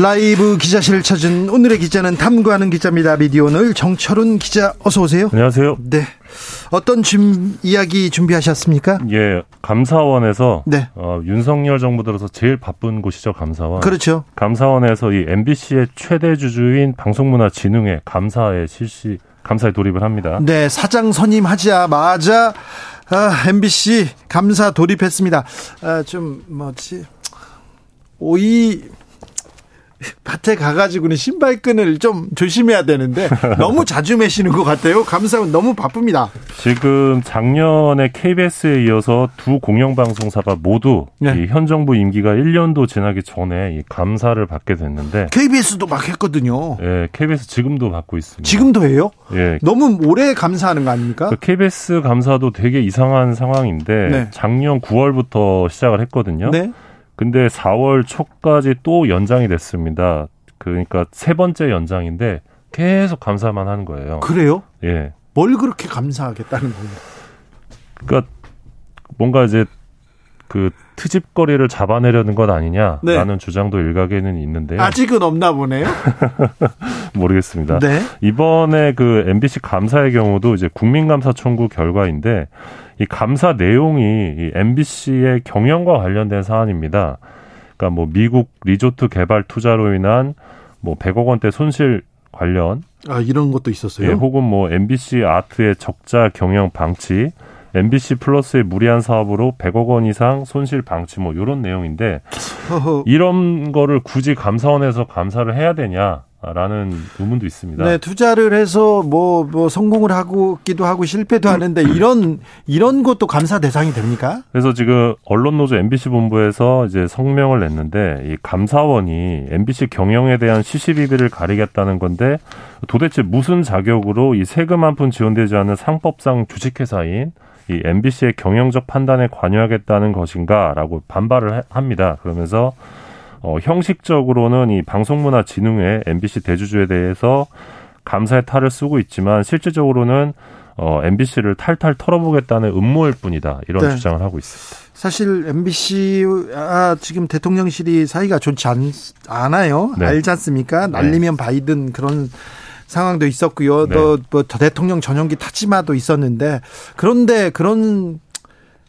라이브 기자실을 찾은 오늘의 기자는 탐구하는 기자입니다. 미디어 오늘 정철훈 기자 어서 오세요. 안녕하세요. 네. 어떤 준, 이야기 준비하셨습니까? 예, 감사원에서 네. 어, 윤석열 정부 들어서 제일 바쁜 곳이죠, 감사원. 그렇죠. 감사원에서 이 MBC의 최대 주주인 방송문화진흥회 감사에 실시 감사에 돌입을 합니다. 네, 사장 선임하자마자 아, MBC 감사 돌입했습니다. 아, 좀 뭐지? 오이 밭에 가가지고는 신발끈을 좀 조심해야 되는데 너무 자주 매시는 것 같아요. 감사원 너무 바쁩니다. 지금 작년에 KBS에 이어서 두 공영방송사가 모두 네. 이현 정부 임기가 1년도 지나기 전에 이 감사를 받게 됐는데 KBS도 막 했거든요. 예, KBS 지금도 받고 있습니다. 지금도 해요? 예, 너무 오래 감사하는 거 아닙니까? 그 KBS 감사도 되게 이상한 상황인데 네. 작년 9월부터 시작을 했거든요. 네. 근데 4월 초까지 또 연장이 됐습니다. 그러니까 세 번째 연장인데 계속 감사만 하는 거예요. 그래요? 예. 뭘 그렇게 감사하겠다는 거예요? 그러니까 뭔가 이제 그 트집거리를 잡아내려는 것 아니냐라는 네. 주장도 일각에는 있는데요. 아직은 없나 보네요. 모르겠습니다. 네. 이번에 그 MBC 감사의 경우도 이제 국민감사 청구 결과인데 이 감사 내용이 이 MBC의 경영과 관련된 사안입니다. 그러니까 뭐 미국 리조트 개발 투자로 인한 뭐 100억 원대 손실 관련 아, 이런 것도 있었어요. 예, 혹은 뭐 MBC 아트의 적자 경영 방치, MBC 플러스의 무리한 사업으로 100억 원 이상 손실 방치 뭐 이런 내용인데. 이런 거를 굳이 감사원에서 감사를 해야 되냐 라는 의문도 있습니다. 네, 투자를 해서 뭐, 뭐, 성공을 하고기도 하고 실패도 하는데 이런, 이런 것도 감사 대상이 됩니까? 그래서 지금 언론 노조 MBC 본부에서 이제 성명을 냈는데 이 감사원이 MBC 경영에 대한 시시비비를 가리겠다는 건데 도대체 무슨 자격으로 이 세금 한 푼 지원되지 않는 상법상 주식회사인 이 MBC의 경영적 판단에 관여하겠다는 것인가라고 반발을 해- 합니다. 그러면서 어, 형식적으로는 이 방송문화진흥회 MBC 대주주에 대해서 감사의 탈을 쓰고 있지만 실질적으로는 어, MBC를 탈탈 털어보겠다는 음모일 뿐이다 이런 네. 주장을 하고 있습니다. 사실 MBC 아, 지금 대통령실이 사이가 좋지 않, 않아요. 네. 알지 않습니까? 날리면 바이든 그런 상황도 있었고요. 네. 또뭐 대통령 전용기 타지마도 있었는데 그런데 그런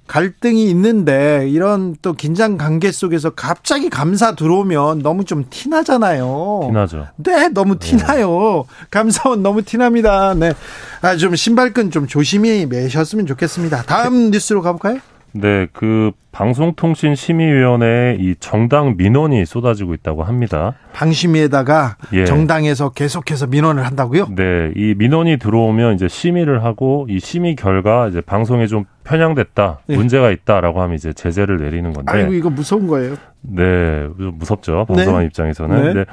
갈등이 있는데 이런 또 긴장 관계 속에서 갑자기 감사 들어오면 너무 좀 티나잖아요. 티나죠. 네, 너무 티나요. 감사원 너무 티납니다. 네. 아, 좀 신발끈 좀 조심히 매셨으면 좋겠습니다. 다음 뉴스로 가볼까요? 네, 그 방송통신심의위원회에 이 정당 민원이 쏟아지고 있다고 합니다. 방심위에다가 예. 정당에서 계속해서 민원을 한다고요? 네, 이 민원이 들어오면 이제 심의를 하고 이 심의 결과 이제 방송에 좀 편향됐다, 예. 문제가 있다라고 하면 이제 제재를 내리는 건데. 아이고 이거 무서운 거예요. 네, 좀 무섭죠. 방송한 네. 입장에서는. 네. 네.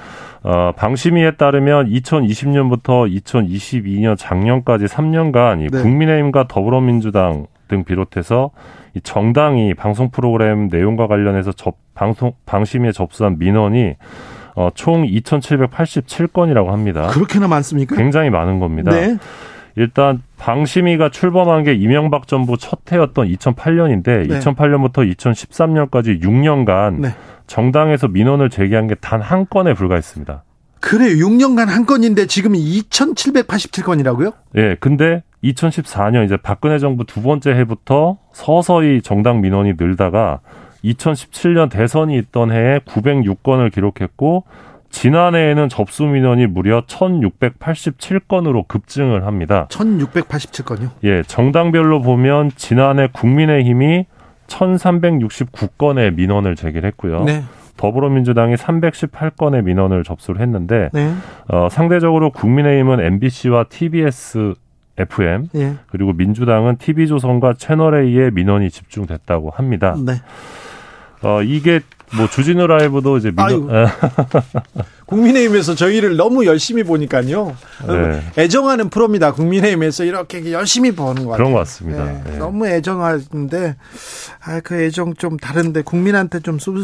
어, 방심위에 따르면 2020년부터 2022년 작년까지 3년간 이 네. 국민의힘과 더불어민주당 등 비롯해서 이 정당이 방송 프로그램 내용과 관련해서 접, 방송, 방심위에 접수한 민원이 어, 총 2,787건이라고 합니다. 그렇게나 많습니까? 굉장히 많은 겁니다. 네. 일단 방심위가 출범한 게 이명박 정부 첫 해였던 2008년인데 네. 2008년부터 2013년까지 6년간 네. 정당에서 민원을 제기한 게 단 한 건에 불과했습니다. 그래 6년간 한 건인데 지금 2,787건이라고요? 예, 근데 2014년 이제 박근혜 정부 두 번째 해부터 서서히 정당 민원이 늘다가 2017년 대선이 있던 해에 906건을 기록했고 지난해에는 접수 민원이 무려 1,687건으로 급증을 합니다. 1,687건요? 예, 정당별로 보면 지난해 국민의힘이 1,369건의 민원을 제기했고요. 네. 더불어민주당이 318건의 민원을 접수를 했는데 네. 어, 상대적으로 국민의힘은 MBC와 TBS FM 예. 그리고 민주당은 TV조선과 채널A의 민원이 집중됐다고 합니다. 네. 어, 이게 뭐 주진우 라이브도 이제 민원 국민의힘에서 저희를 너무 열심히 보니까요. 네. 애정하는 프로입니다. 국민의힘에서 이렇게 열심히 보는 거 같아요. 그런 것 같습니다. 네. 네. 너무 애정하는데 아, 그 애정 좀 다른데 국민한테 좀 쏟,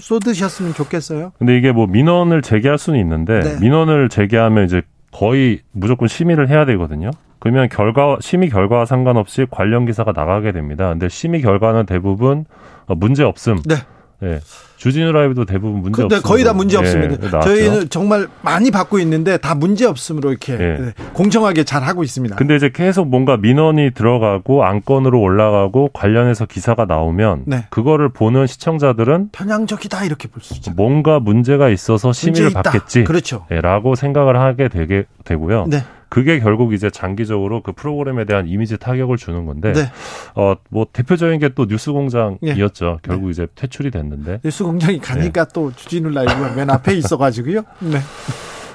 쏟으셨으면 좋겠어요. 근데 이게 뭐 민원을 제기할 수는 있는데 네. 민원을 제기하면 이제 거의 무조건 심의를 해야 되거든요. 그러면 결과 심의 결과와 상관없이 관련 기사가 나가게 됩니다. 근데 심의 결과는 대부분 문제 없음. 네. 네. 주진우 라이브도 대부분 문제 없습니다. 거의 다 문제 없습니다. 네, 저희는 정말 많이 받고 있는데 다 문제 없음으로 이렇게 네. 공정하게 잘 하고 있습니다. 근데 이제 계속 뭔가 민원이 들어가고 안건으로 올라가고 관련해서 기사가 나오면 네. 그거를 보는 시청자들은 편향적이다 이렇게 볼 수 있죠. 뭔가 문제가 있어서 심의를 받겠지. 그렇죠. 라고 생각을 하게 되게 되고요. 네. 그게 결국 이제 장기적으로 그 프로그램에 대한 이미지 타격을 주는 건데 네. 어뭐 대표적인 게 또 뉴스공장이었죠. 네. 결국 네. 이제 퇴출이 됐는데 뉴스공장이 가니까 네. 또 주진우 라이브가 맨 앞에 있어가지고요. 네.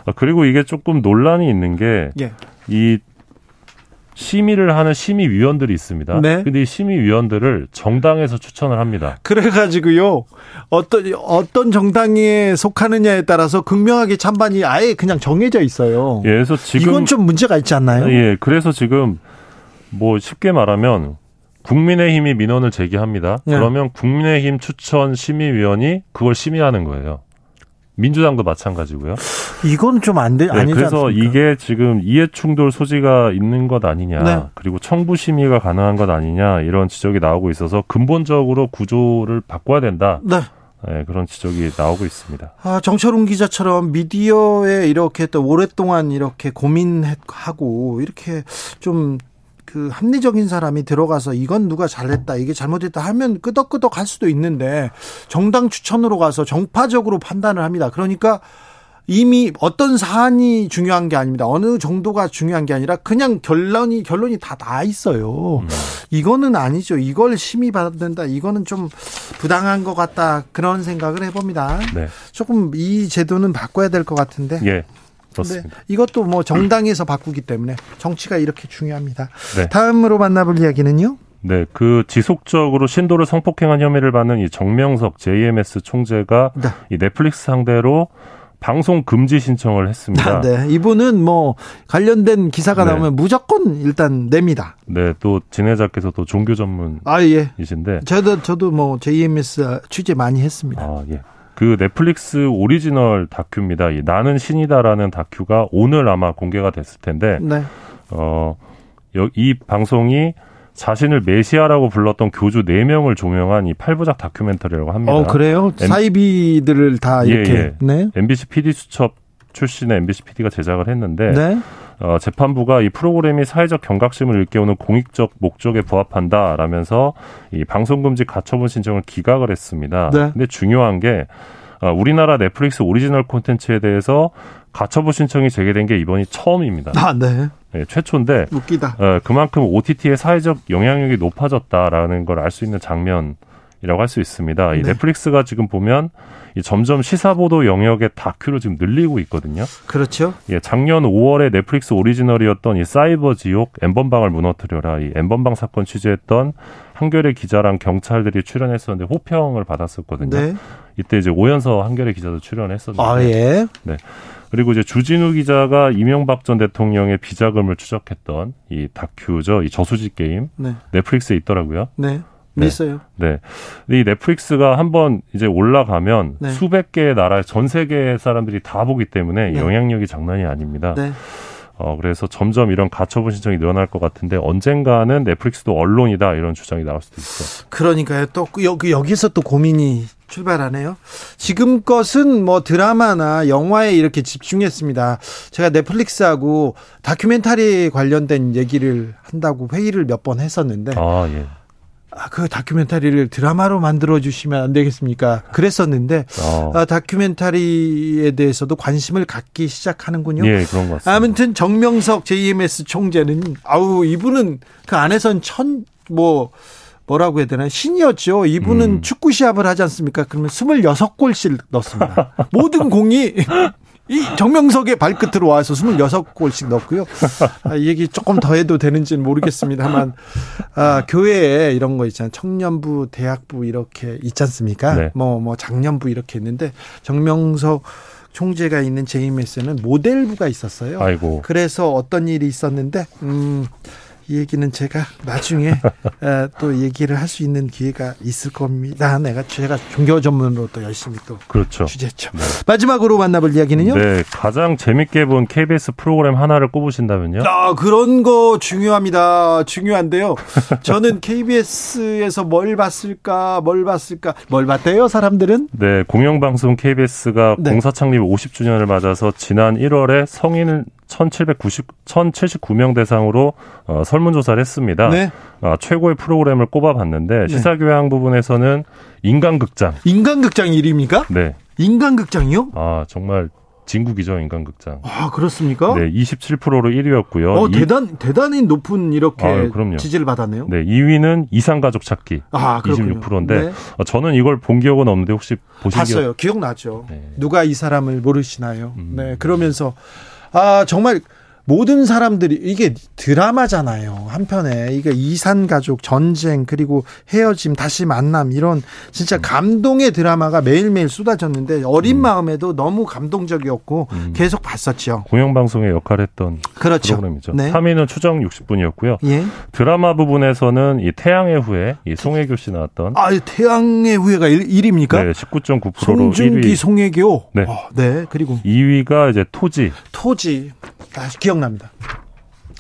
어, 그리고 이게 조금 논란이 있는 게이 예. 심의를 하는 심의위원들이 있습니다. 네. 근데 이 심의위원들을 정당에서 추천을 합니다. 그래가지고요, 어떤, 어떤 정당에 속하느냐에 따라서 극명하게 찬반이 아예 그냥 정해져 있어요. 예, 그래서 지금. 이건 좀 문제가 있지 않나요? 예, 그래서 지금 뭐 쉽게 말하면 국민의힘이 민원을 제기합니다. 네. 그러면 국민의힘 추천 심의위원이 그걸 심의하는 거예요. 민주당도 마찬가지고요. 이건 좀 안 돼, 네, 아니지 그래서 않습니까? 이게 지금 이해 충돌 소지가 있는 것 아니냐, 네. 그리고 청부 심의가 가능한 것 아니냐 이런 지적이 나오고 있어서 근본적으로 구조를 바꿔야 된다. 네. 네, 그런 지적이 나오고 있습니다. 아, 정철웅 기자처럼 미디어에 이렇게 또 오랫동안 이렇게 고민하고 이렇게 좀 그 합리적인 사람이 들어가서 이건 누가 잘했다, 이게 잘못했다 하면 끄덕끄덕 할 수도 있는데 정당 추천으로 가서 정파적으로 판단을 합니다. 그러니까 이미 어떤 사안이 중요한 게 아닙니다. 어느 정도가 중요한 게 아니라 그냥 결론이 결론이 다 나 있어요. 음. 이거는 아니죠. 이걸 심의 받는다. 이거는 좀 부당한 것 같다. 그런 생각을 해봅니다. 네. 조금 이 제도는 바꿔야 될 것 같은데. 예. 그렇습니다. 네, 이것도 뭐 정당에서 바꾸기 때문에 정치가 이렇게 중요합니다. 네. 다음으로 만나볼 이야기는요. 네, 그 지속적으로 신도를 성폭행한 혐의를 받는 이 정명석 JMS 총재가 네. 이 넷플릭스 상대로 방송 금지 신청을 했습니다. 아, 네, 이분은 뭐 관련된 기사가 네. 나오면 무조건 일단 냅니다. 네, 또 진행자께서 또 종교 전문이신데. 아 예. 저도 저도 뭐 JMS 취재 많이 했습니다. 아 예. 그 넷플릭스 오리지널 다큐입니다. 이 나는 신이다라는 다큐가 오늘 아마 공개가 됐을 텐데, 네. 어, 이 방송이 자신을 메시아라고 불렀던 교주 4명을 조명한 이 8부작 다큐멘터리라고 합니다. 어, 그래요? M... 사이비들을 다 이렇게. 예, 예. 네. MBC PD 수첩 출신의 MBC PD가 제작을 했는데, 네. 어, 재판부가 이 프로그램이 사회적 경각심을 일깨우는 공익적 목적에 부합한다라면서 이 방송금지 가처분 신청을 기각을 했습니다. 네. 근데 중요한 게 어, 우리나라 넷플릭스 오리지널 콘텐츠에 대해서 가처분 신청이 제기된 게 이번이 처음입니다. 아, 네. 네 최초인데 웃기다. 어, 그만큼 OTT의 사회적 영향력이 높아졌다라는 걸 알 수 있는 장면 이라고 할 수 있습니다. 이 네. 넷플릭스가 지금 보면 점점 시사 보도 영역의 다큐를 지금 늘리고 있거든요. 그렇죠. 예, 작년 5월에 넷플릭스 오리지널이었던 이 사이버 지옥 엠번방을 무너뜨려라 이 엠번방 사건 취재했던 한겨레 기자랑 경찰들이 출연했었는데 호평을 받았었거든요. 네. 이때 이제 오연서 한겨레 기자도 출연했었는데. 아 예. 네. 그리고 이제 주진우 기자가 이명박 전 대통령의 비자금을 추적했던 이 다큐죠. 이 저수지 게임. 네. 넷플릭스에 있더라고요. 네. 네. 있어요. 네. 이 넷플릭스가 한번 이제 올라가면 네. 수백 개의 나라, 전 세계 사람들이 다 보기 때문에 네. 영향력이 장난이 아닙니다. 네. 어, 그래서 점점 이런 가처분 신청이 늘어날 것 같은데 언젠가는 넷플릭스도 언론이다 이런 주장이 나올 수도 있어요. 그러니까요. 또 여기, 여기서 또 고민이 출발하네요. 지금 것은 뭐 드라마나 영화에 이렇게 집중했습니다. 제가 넷플릭스하고 다큐멘터리 관련된 얘기를 한다고 회의를 몇 번 했었는데. 아, 예. 아, 그 다큐멘터리를 드라마로 만들어 주시면 안 되겠습니까? 그랬었는데 어. 아, 다큐멘터리에 대해서도 관심을 갖기 시작하는군요. 예, 그런 것 같습니다. 아무튼 정명석 JMS 총재는 아우 이분은 그 안에선 천 뭐 뭐라고 해야 되나 신이었죠. 이분은 음. 축구 시합을 하지 않습니까? 그러면 26골씩 넣습니다. 모든 공이 이 정명석의 발끝으로 와서 26골씩 넣고요. 아, 이 얘기 조금 더 해도 되는지는 모르겠습니다만, 아, 교회에 이런 거 있잖아요. 청년부, 대학부 이렇게 있지 않습니까? 네. 뭐, 뭐, 장년부 이렇게 있는데, 정명석 총재가 있는 JMS는 모델부가 있었어요. 아이고. 그래서 어떤 일이 있었는데, 음, 이 얘기는 제가 나중에 에, 또 얘기를 할 수 있는 기회가 있을 겁니다. 내가 제가 종교 전문으로 또 열심히 또 그렇죠. 취재했죠. 마지막으로 만나볼 이야기는요. 네, 가장 재밌게 본 KBS 프로그램 하나를 꼽으신다면요? 아, 그런 거 중요합니다. 중요한데요. 저는 KBS에서 뭘 봤을까, 뭘 봤을까, 뭘 봤대요, 사람들은? 네, 공영방송 KBS가 네. 공사 창립 50주년을 맞아서 지난 1월에 성인 1,790, 1,079명 대상으로 어, 설문조사를 했습니다. 네. 아, 최고의 프로그램을 꼽아봤는데 시사교양 부분에서는 인간극장. 인간극장 1위입니까? 네, 인간극장이요? 아 정말 진국이죠 인간극장. 아, 그렇습니까? 네, 27%로 1위였고요. 어, 대단, 대단히 높은 이렇게 그럼요. 지지를 받았네요. 네, 2위는 이상가족 찾기. 아, 그렇군요. 26%인데 네. 어, 저는 이걸 본 기억은 없는데 혹시 보신 기억? 봤어요. 기억 나죠. 네. 누가 이 사람을 모르시나요? 음. 네, 그러면서 아 정말 모든 사람들이 이게 드라마잖아요. 한편에 이게 이산 가족 전쟁 그리고 헤어짐 다시 만남 이런 진짜 음. 감동의 드라마가 매일매일 쏟아졌는데 어린 마음에도 너무 감동적이었고 음. 계속 봤었죠. 공영방송의 역할을 했던 그렇죠. 프로그램이죠. 네. 3위는 추정 60분이었고요. 예. 드라마 부분에서는 이 태양의 후예 이 송혜교 씨 나왔던 아, 태양의 후예가 1, 위입니까 네, 19.9%로 송중기, 1위. 송혜교. 네. 어, 네. 그리고 2위가 이제 토지. 토지 아, 기억 납니다.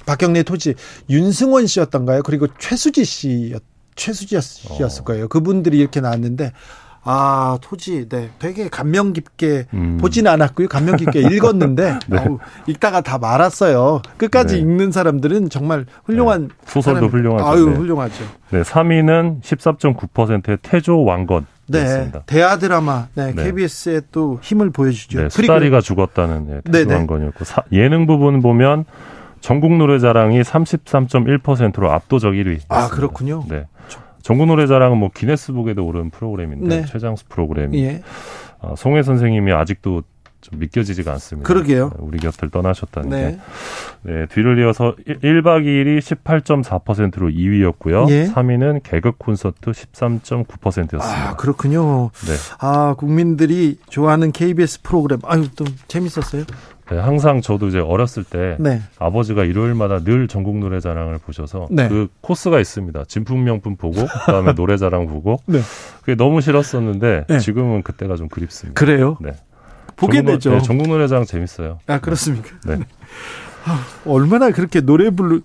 박경래 토지 윤승원 씨였던가요? 그리고 최수지 씨였 최수지 씨였을 어. 거예요. 그분들이 이렇게 나왔는데 아 토지 네 되게 감명 깊게 음. 보지는 않았고요. 감명 깊게 읽었는데 아우, 읽다가 다 말았어요. 끝까지 네. 읽는 사람들은 정말 훌륭한 소설도 사람이- 훌륭하죠. 아유 네. 훌륭하죠. 네, 3위는 14.9%의 태조 왕건. 네 였습니다. 대하 드라마 네, 네. KBS에 또 힘을 보여주죠. 네, 수다리가 죽었다는 네, 태조 네네. 왕건이었고 사- 예능 부분 보면 전국 노래자랑이 33.1%로 압도적 1위. 아 그렇군요. 네. 전국 노래자랑은 뭐 기네스북에도 오른 프로그램인데 네. 최장수 프로그램이 예 아, 송혜 선생님이 아직도 좀 믿겨지지가 않습니다. 그러게요. 네, 우리 곁을 떠나셨다는 게. 네. 네, 뒤를 이어서 1 박 2일이 18.4%로 2위였고요. 예. 3위는 개그 콘서트 13.9%였습니다. 아 그렇군요. 네. 아, 국민들이 좋아하는 KBS 프로그램. 아유, 또 재밌었어요? 네, 항상 저도 이제 어렸을 때 네. 아버지가 일요일마다 늘 전국 노래자랑을 보셔서 네. 그 코스가 있습니다. 진품명품 보고 그다음에 노래자랑 보고 네. 그게 너무 싫었었는데 네. 지금은 그때가 좀 그립습니다. 그래요? 네. 보게 되죠. 네, 전국 노래자랑 재밌어요. 아, 그렇습니까? 네. 얼마나 그렇게 노래 부르,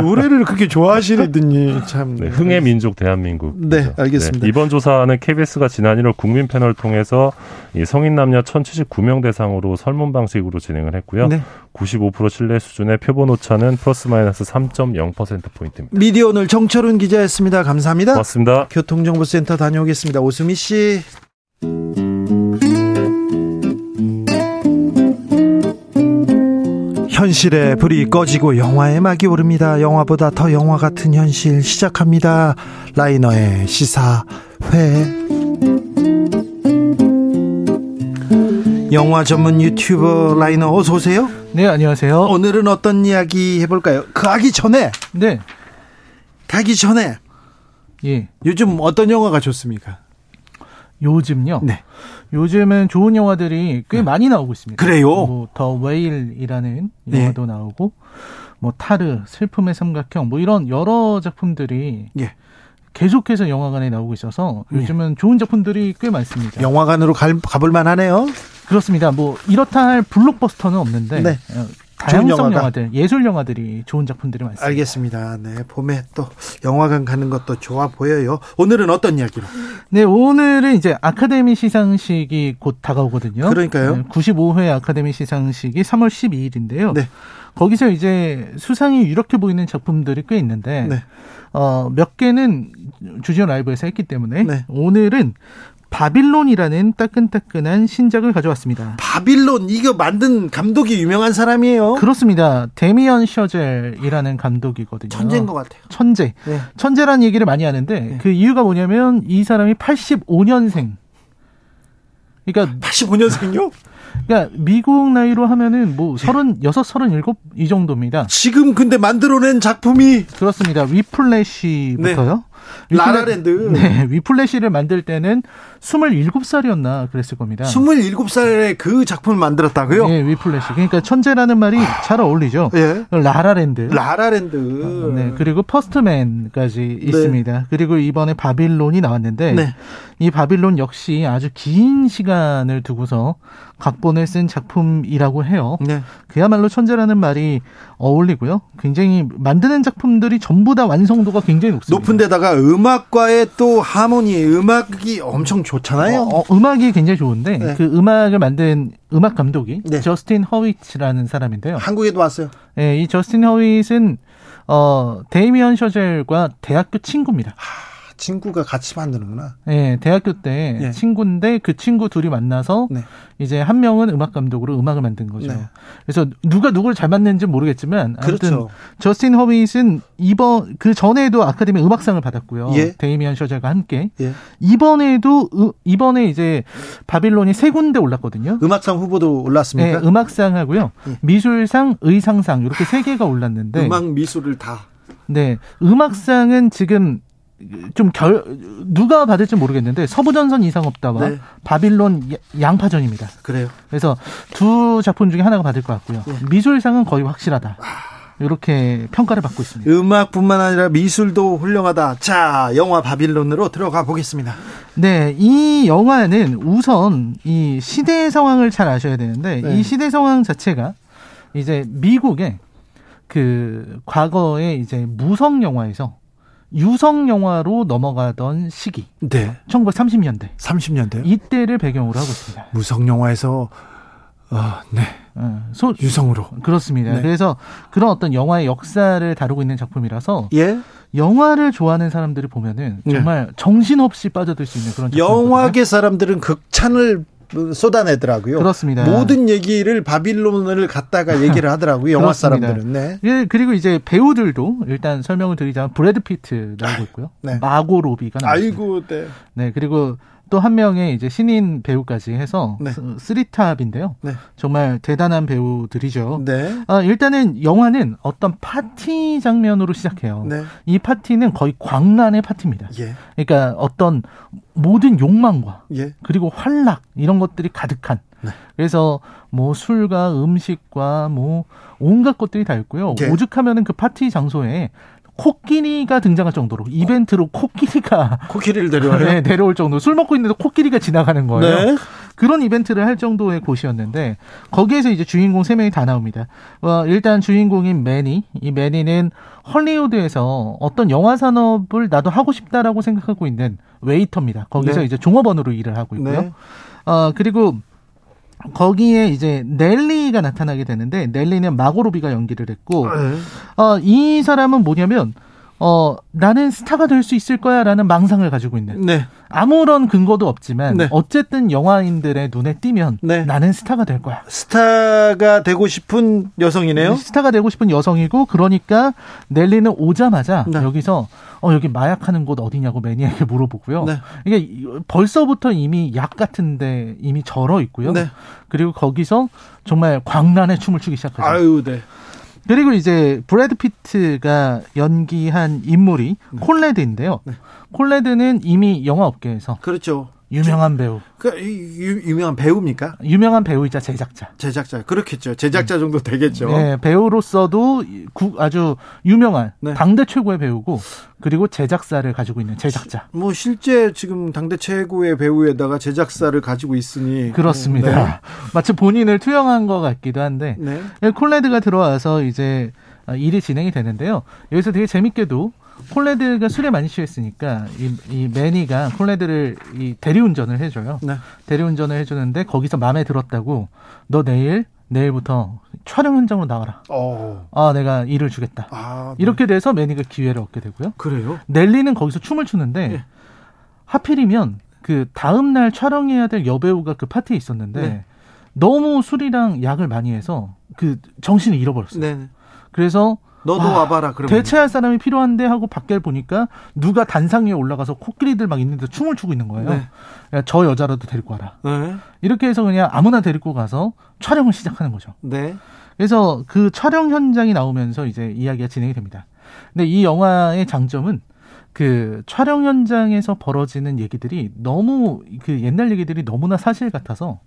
노래를 그렇게 좋아하시더니 참. 네, 흥의 민족 대한민국. 네, 알겠습니다. 이번 조사는 KBS가 지난 1월 국민 패널 통해서 이 성인 남녀 1,079명 대상으로 설문 방식으로 진행을 했고요. 네. 95% 신뢰 수준의 표본 오차는 플러스 마이너스 3.0% 포인트입니다. 미디어 오늘 정철훈 기자였습니다. 감사합니다. 고맙습니다. 교통정보센터 다녀오겠습니다. 오수미 씨. 현실의 불이 꺼지고 영화의 막이 오릅니다. 영화보다 더 영화 같은 현실 시작합니다. 라이너의 시사회. 영화 전문 유튜버 라이너 어서 오세요. 네, 안녕하세요. 오늘은 어떤 이야기 해볼까요? 그 하기 전에 네. 가기 전에 예. 요즘 어떤 영화가 좋습니까? 요즘요. 네. 요즘은 좋은 영화들이 꽤 많이 나오고 있습니다. 그래요? 뭐, 더 웨일이라는 네. 영화도 나오고, 뭐, 타르, 슬픔의 삼각형, 뭐, 이런 여러 작품들이 예. 계속해서 영화관에 나오고 있어서 요즘은 좋은 작품들이 꽤 많습니다. 영화관으로 갈, 가볼 만하네요. 그렇습니다. 뭐, 이렇다 할 블록버스터는 없는데, 네. 어, 다양성 영화가. 영화들, 예술 영화들이 좋은 작품들이 많습니다. 알겠습니다. 네, 봄에 또 영화관 가는 것도 좋아 보여요. 오늘은 어떤 이야기로? 네, 오늘은 이제 아카데미 시상식이 곧 다가오거든요. 그러니까요. 95회 아카데미 시상식이 3월 12일인데요. 네. 거기서 이제 수상이 유력해 보이는 작품들이 꽤 있는데 네. 어, 몇 개는 주지연 라이브에서 했기 때문에 네. 오늘은 바빌론이라는 따끈따끈한 신작을 가져왔습니다. 바빌론 이거 만든 감독이 유명한 사람이에요. 그렇습니다. 데미언 셔젤이라는 감독이거든요. 천재인 것 같아요. 천재. 네. 천재라는 얘기를 많이 하는데 네. 그 이유가 뭐냐면 이 사람이 85년생. 그러니까 85년생요? 그러니까 미국 나이로 하면은 뭐 36, 37 이 정도입니다. 지금 근데 만들어낸 작품이 그렇습니다. 위플래시부터요. 라라랜드. 네, 위플래시를 만들 때는 27살이었나 그랬을 겁니다. 27살에 그 작품을 만들었다고요? 네, 위플래시. 그러니까 천재라는 말이 잘 어울리죠. 예. 라라랜드. 라라랜드. 네, 그리고 퍼스트맨까지 있습니다. 그리고 이번에 바빌론이 나왔는데 네. 이 바빌론 역시 아주 긴 시간을 두고서 각본을 쓴 작품이라고 해요. 네. 그야말로 천재라는 말이 어울리고요. 굉장히 만드는 작품들이 전부 다 완성도가 굉장히 높습니다. 높은 데다가 음악과의 또 하모니, 음악이 엄청 좋잖아요. 어, 어, 음악이 굉장히 좋은데 네. 그 음악을 만든 음악 감독이 네. 저스틴 허위츠라는 사람인데요. 한국에도 왔어요. 예, 이 저스틴 허윗은 어 데이미언 셔젤과 대학교 친구입니다. 친구가 같이 만드는구나. 예, 대학교 때 예. 친구인데 그 친구 둘이 만나서 네. 이제 한 명은 음악 감독으로 음악을 만든 거죠. 네. 그래서 누가 누구를 잘 만드는지 모르겠지만 아무튼 그렇죠. 저스틴 허윗은 이번 그 전에도 아카데미 음악상을 받았고요. 예. 데이미언 셔젤과 함께 예. 이번에도 으- 이번에 이제 바빌론이 세 군데 올랐거든요. 음악상 후보도 올랐습니까? 네, 음악상하고요, 예. 미술상, 의상상 이렇게 세 개가 올랐는데, 음악 미술을 다. 네, 음악상은 지금 좀 결 누가 받을지 모르겠는데 서부전선 이상 없다와 네. 바빌론 야- 양파전입니다. 그래요. 그래서 두 작품 중에 하나가 받을 것 같고요. 예. 미술상은 거의 확실하다. 이렇게 평가를 받고 있습니다. 음악뿐만 아니라 미술도 훌륭하다. 자, 영화 바빌론으로 들어가 보겠습니다. 네, 이 영화는 우선 이 시대 상황을 잘 아셔야 되는데 네. 이 시대 상황 자체가 이제 미국의 그 과거에 이제 무성 영화에서 유성 영화로 넘어가던 시기 네. 1930년대 30년대요. 이때를 배경으로 하고 있습니다. 무성 영화에서 어, 네. 어, 소, 유성으로. 그렇습니다. 네. 그래서 그런 어떤 영화의 역사를 다루고 있는 작품이라서 예. 영화를 좋아하는 사람들이 보면은 네. 정말 정신없이 빠져들 수 있는 그런 작품이거든요. 영화계 사람들은 극찬을 쏟아내더라고요. 그렇습니다. 모든 얘기를 바빌론을 갖다가 얘기를 하더라고요. 영화. 사람들은. 네. 예, 그리고 이제 배우들도 일단 설명을 드리자면 브래드 피트 나오고 있고요. 네. 마고 로비가 나오고. 아이고, 네. 네, 그리고 또 한 명의 이제 신인 배우까지 해서 네. 스- three top인데요. 네. 정말 대단한 배우들이죠. 네. 아, 일단은 영화는 어떤 파티 장면으로 시작해요. 네. 이 파티는 거의 광란의 파티입니다. 예. 그러니까 어떤 모든 욕망과 예. 그리고 활락 이런 것들이 가득한. 네. 그래서 뭐 술과 음식과 뭐 온갖 것들이 다 있고요. 예. 오죽하면은 그 파티 장소에 코끼리가 등장할 정도로 이벤트로 코끼리가 코끼리를 데려와요. 네, 내려올 정도. 술 먹고 있는데 코끼리가 지나가는 거예요. 네. 그런 이벤트를 할 정도의 곳이었는데 거기에서 이제 주인공 세 명이 다 나옵니다. 어, 일단 주인공인 매니, 이 매니는 헐리우드에서 어떤 영화 산업을 나도 하고 싶다라고 생각하고 있는 웨이터입니다. 거기서 네. 이제 종업원으로 일을 하고 있고요. 네. 어, 그리고 거기에 이제 넬리가 나타나게 되는데 넬리는 마고로비가 연기를 했고 네. 어, 이 사람은 뭐냐면 어, 나는 스타가 될 수 있을 거야 라는 망상을 가지고 있는 네. 아무런 근거도 없지만 네. 어쨌든 영화인들의 눈에 띄면 네. 나는 스타가 될 거야. 스타가 되고 싶은 여성이네요. 스타가 되고 싶은 여성이고 그러니까 넬리는 오자마자 네. 여기서 어 여기 마약하는 곳 어디냐고 매니아에게 물어보고요. 네. 이게 이- 벌써부터 이미 약 같은데 이미 절어 있고요. 네. 그리고 거기서 정말 광란의 춤을 추기 시작하죠. 아유, 네. 그리고 이제 브래드 피트가 연기한 인물이 콜레드인데요. 네. 콜레드는 이미 영화 업계에서 그렇죠. 유명한 배우. 그 유, 유명한 배우입니까? 유명한 배우이자 제작자. 제작자 그렇겠죠. 제작자 정도 되겠죠. 네, 배우로서도 구, 아주 유명한 네. 당대 최고의 배우고 그리고 제작사를 가지고 있는 제작자. 뭐 실제 지금 당대 최고의 배우에다가 제작사를 가지고 있으니 그렇습니다. 마치 본인을 투영한 것 같기도 한데 네. 네, 콜레드가 들어와서 이제 일이 진행이 되는데요. 여기서 되게 재밌게도 콜레드가 술에 많이 취했으니까 이, 이 매니가 콜레드를 이 대리운전을 해줘요. 네. 대리운전을 해주는데 거기서 마음에 들었다고 너 내일 내일부터 촬영 현장으로 나와라. 어. 아 내가 일을 주겠다. 아, 네. 이렇게 돼서 매니가 기회를 얻게 되고요. 그래요? 넬리는 거기서 춤을 추는데 네. 하필이면 그 다음 날 촬영해야 될 여배우가 그 파티에 있었는데 네. 너무 술이랑 약을 많이 해서 그 정신을 잃어버렸어요. 네. 그래서 너도 와, 와봐라 그러면. 대체할 사람이 필요한데 하고 밖에 보니까 누가 단상 위에 올라가서 코끼리들 막 있는데 춤을 추고 있는 거예요. 네. 야, 저 여자라도 데리고 와라. 네. 이렇게 해서 그냥 아무나 데리고 가서 촬영을 시작하는 거죠. 네. 그래서 그 촬영 현장이 나오면서 이제 이야기가 진행이 됩니다. 근데 이 영화의 장점은 그 촬영 현장에서 벌어지는 얘기들이 너무 그 옛날 얘기들이 너무나 사실 같아서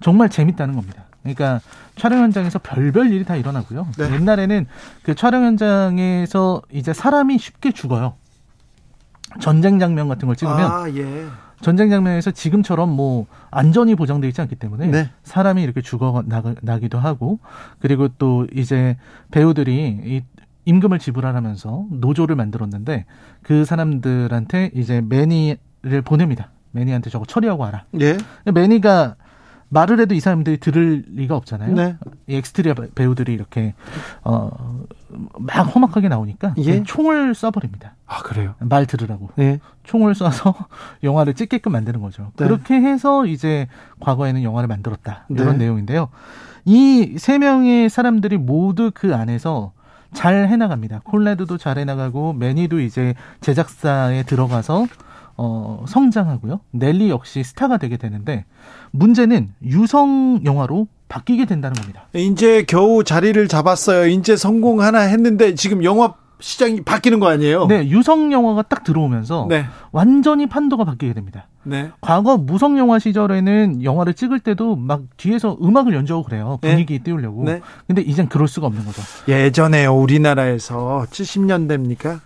정말 재밌다는 겁니다. 그러니까 촬영 현장에서 별별 일이 다 일어나고요. 네. 옛날에는 그 촬영 현장에서 이제 사람이 쉽게 죽어요. 전쟁 장면 같은 걸 찍으면 아 예. 전쟁 장면에서 지금처럼 뭐 안전이 보장되어 있지 않기 때문에 네. 사람이 이렇게 죽어 나, 나기도 하고 그리고 또 이제 배우들이 이 임금을 지불하면서 노조를 만들었는데 그 사람들한테 이제 매니를 보냅니다. 매니한테 저거 처리하고 와라. 예. 매니가 말을 해도 이 사람들이 들을 리가 없잖아요. 네. 이 엑스트라 배우들이 이렇게 어막 험악하게 나오니까 예. 총을 쏴버립니다. 아 그래요. 말 들으라고. 네. 총을 쏴서 영화를 찍게끔 만드는 거죠. 네. 그렇게 해서 이제 과거에는 영화를 만들었다. 이런 네. 내용인데요. 이 세 명의 사람들이 모두 그 안에서 잘 해나갑니다. 콜레드도 잘 해나가고 매니도 이제 제작사에 들어가서 어, 성장하고요. 넬리 역시 스타가 되게 되는데 문제는 유성 영화로 바뀌게 된다는 겁니다. 이제 겨우 자리를 잡았어요. 이제 성공 하나 했는데 지금 영화 시장이 바뀌는 거 아니에요? 네, 유성 영화가 딱 들어오면서 네. 완전히 판도가 바뀌게 됩니다. 네. 과거 무성 영화 시절에는 영화를 찍을 때도 막 뒤에서 음악을 연주하고 그래요. 네. 분위기 띄우려고. 네. 근데 이젠 그럴 수가 없는 거죠. 예전에 우리나라에서 70년대입니까?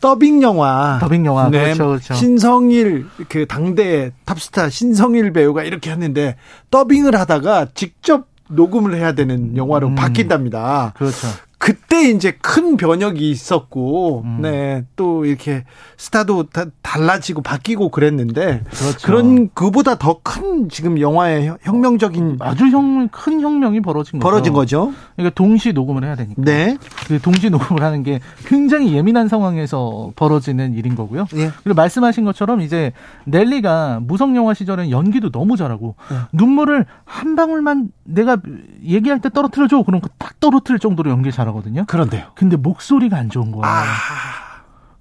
더빙 영화. 더빙 영화. 네. 그렇죠, 그렇죠. 신성일 그 당대 탑스타 신성일 배우가 이렇게 했는데 더빙을 하다가 직접 녹음을 해야 되는 영화로 음. 바뀐답니다. 그렇죠. 그때 이제 큰 변혁이 있었고, 음. 네, 또 이렇게 스타도 다 달라지고 바뀌고 그랬는데, 그렇죠. 그런 그보다 더 큰 지금 영화의 혁- 혁명적인 아주 혁명, 큰 혁명이 벌어진 거죠. 벌어진 거죠. 그러니까 동시 녹음을 해야 되니까. 네, 그 동시 녹음을 하는 게 굉장히 예민한 상황에서 벌어지는 일인 거고요. 예, 그리고 말씀하신 것처럼 이제 넬리가 무성 영화 시절엔 연기도 너무 잘하고 네. 눈물을 한 방울만 내가 얘기할 때 떨어뜨려 줘. 그럼 딱 떨어뜨릴 정도로 연기 잘 하거든요. 그런데요. 근데 목소리가 안 좋은 거야. 아,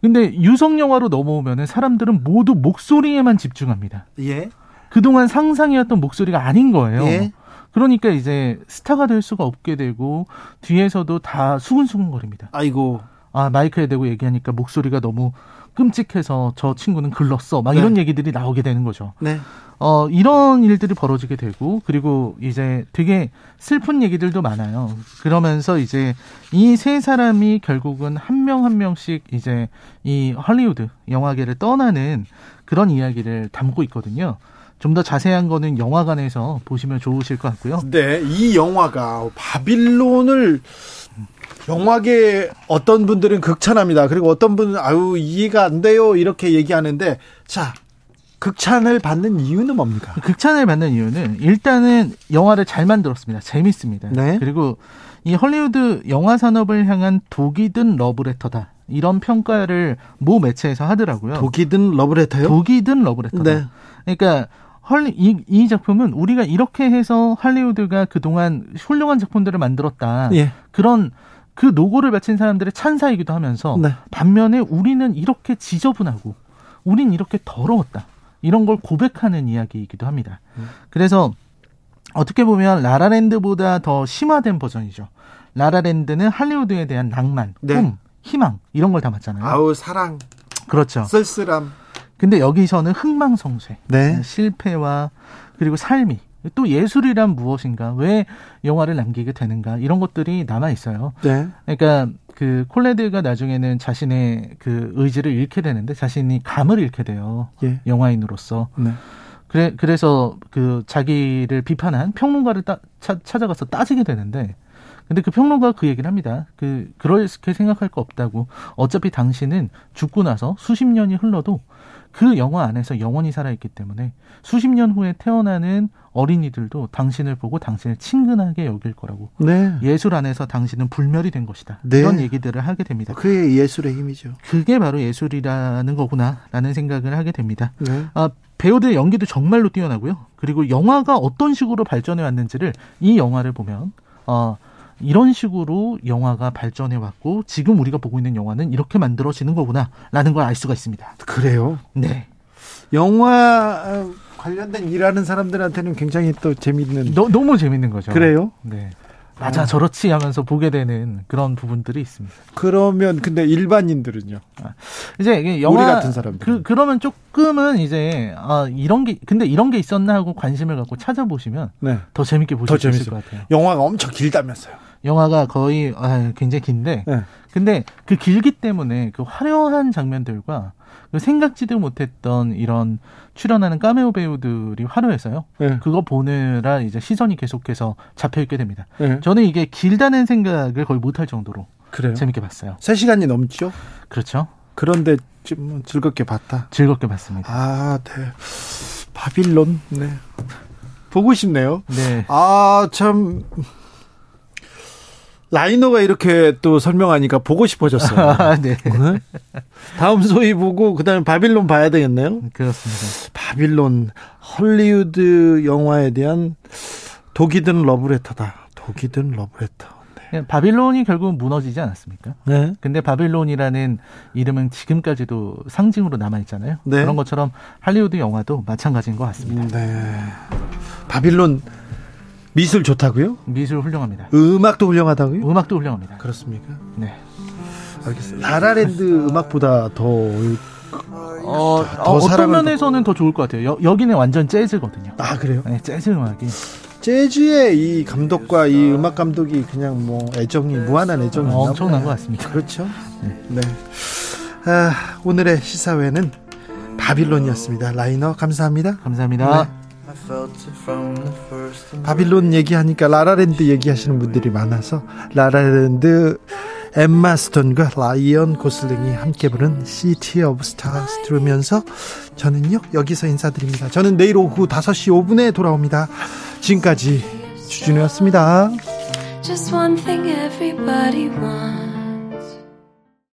근데 유성 영화로 넘어오면은 사람들은 모두 목소리에만 집중합니다. 예, 그동안 상상해왔던 목소리가 아닌 거예요. 예. 그러니까 이제 스타가 될 수가 없게 되고 뒤에서도 다 수근수근거립니다. 아이고, 아 마이크에 대고 얘기하니까 목소리가 너무 끔찍해서 저 친구는 글렀어. 막 네. 이런 얘기들이 나오게 되는 거죠. 네, 어 이런 일들이 벌어지게 되고 그리고 이제 되게 슬픈 얘기들도 많아요. 그러면서 이제 이 세 사람이 결국은 한 명한 명씩 이제 이 헐리우드 영화계를 떠나는 그런 이야기를 담고 있거든요. 좀 더 자세한 거는 영화관에서 보시면 좋으실 것 같고요. 네, 이 영화가 바빌론을 영화계 어떤 분들은 극찬합니다. 그리고 어떤 분은 아유 이해가 안 돼요 이렇게 얘기하는데 자 극찬을 받는 이유는 뭡니까? 극찬을 받는 이유는 일단은 영화를 잘 만들었습니다. 재밌습니다. 네. 그리고 이 헐리우드 영화 산업을 향한 독이 든 러브레터다. 이런 평가를 모 매체에서 하더라고요. 독이 든 러브레터요? 독이 든 러브레터다. 네. 그러니까 헐리 이, 이 작품은 우리가 이렇게 해서 할리우드가 그동안 훌륭한 작품들을 만들었다. 예. 그런 그 노고를 바친 사람들의 찬사이기도 하면서 네. 반면에 우리는 이렇게 지저분하고 우린 이렇게 더러웠다. 이런 걸 고백하는 이야기이기도 합니다. 음. 그래서 어떻게 보면 라라랜드보다 더 심화된 버전이죠. 라라랜드는 할리우드에 대한 낭만, 네. 꿈, 희망 이런 걸 담았잖아요. 아우 사랑, 그렇죠. 쓸쓸함. 근데 여기서는 흥망성쇠, 네. 실패와 그리고 삶이 또 예술이란 무엇인가, 왜 영화를 남기게 되는가 이런 것들이 남아 있어요. 네. 그러니까 그 콜레드가 나중에는 자신의 그 의지를 잃게 되는데 자신이 감을 잃게 돼요. 예. 영화인으로서. 네. 그래 그래서 그 자기를 비판한 평론가를 따, 차, 찾아가서 따지게 되는데 근데 그 평론가가 그 얘기를 합니다. 그 그렇게 생각할 거 없다고. 어차피 당신은 죽고 나서 수십 년이 흘러도 그 영화 안에서 영원히 살아있기 때문에 수십 년 후에 태어나는 어린이들도 당신을 보고 당신을 친근하게 여길 거라고. 네. 예술 안에서 당신은 불멸이 된 것이다. 네. 이런 얘기들을 하게 됩니다. 그게 예술의 힘이죠. 그게 바로 예술이라는 거구나라는 생각을 하게 됩니다. 네. 아, 배우들의 연기도 정말로 뛰어나고요. 그리고 영화가 어떤 식으로 발전해 왔는지를 이 영화를 보면 어, 이런 식으로 영화가 발전해 왔고 지금 우리가 보고 있는 영화는 이렇게 만들어지는 거구나라는 걸 알 수가 있습니다. 그래요. 네. 영화 어, 관련된 일하는 사람들한테는 굉장히 또 재밌는. 너, 너무 재밌는 거죠. 그래요? 네. 맞아, 저렇지 하면서 보게 되는 그런 부분들이 있습니다. 그러면 근데 일반인들은요. 이제 이게 영화 우리 같은 사람들. 그 그러면 조금은 이제 아 이런 게 근데 이런 게 있었나 하고 관심을 갖고 찾아보시면 네. 더 재밌게 보실 더 수 있을. 것 같아요. 영화가 엄청 길다면서요. 영화가 거의 아, 굉장히 긴데 네. 근데 그 길기 때문에 그 화려한 장면들과 그 생각지도 못했던 이런 출연하는 까메오 배우들이 화려해서요. 네. 그거 보느라 이제 시선이 계속해서 잡혀 있게 됩니다. 네. 저는 이게 길다는 생각을 거의 못할 정도로 그래요. 재밌게 봤어요. 세 시간이 넘죠. 그렇죠? 그런데 좀 즐겁게 봤다. 즐겁게 봤습니다. 아, 네. 바빌론. 네. 보고 싶네요. 네. 아, 참. 라이너가 이렇게 또 설명하니까 보고 싶어졌어요. 아, 네. 네? 다음 소위 보고 그다음에 바빌론 봐야 되겠네요. 그렇습니다. 바빌론 헐리우드 영화에 대한 독이 든 러브레터다. 독이 든 러브레터. 네. 바빌론이 결국은 무너지지 않았습니까? 네. 근데 바빌론이라는 이름은 지금까지도 상징으로 남아 있잖아요. 네. 그런 것처럼 할리우드 영화도 마찬가지인 것 같습니다. 네. 바빌론 미술 좋다고요? 미술 훌륭합니다. 음악도 훌륭하다고요? 음악도 훌륭합니다. 그렇습니까? 네. 알겠습니다. 라라랜드 음악보다 더 어, 더 어, 어떤 면에서는 더 좋을 것 같아요. 여, 여기는 완전 재즈거든요. 아, 그래요? 네, 재즈 음악이. 재즈의 이 감독과 이 음악 감독이 그냥 뭐 애정이 무한한 애정이 있나 엄청난. 것 같습니다. 그렇죠. 네. 아, 오늘의 시사회는 바빌론이었습니다. 라이너 감사합니다. 감사합니다. 네. 바빌론 얘기하니까 라라랜드 얘기하시는 분들이 많아서 라라랜드 엠마 스톤과 라이언 고슬링이 함께 부른 City of Stars 들으면서 저는요 여기서 인사드립니다. 저는 내일 오후 5시 5분에 돌아옵니다. 지금까지 주진우였습니다.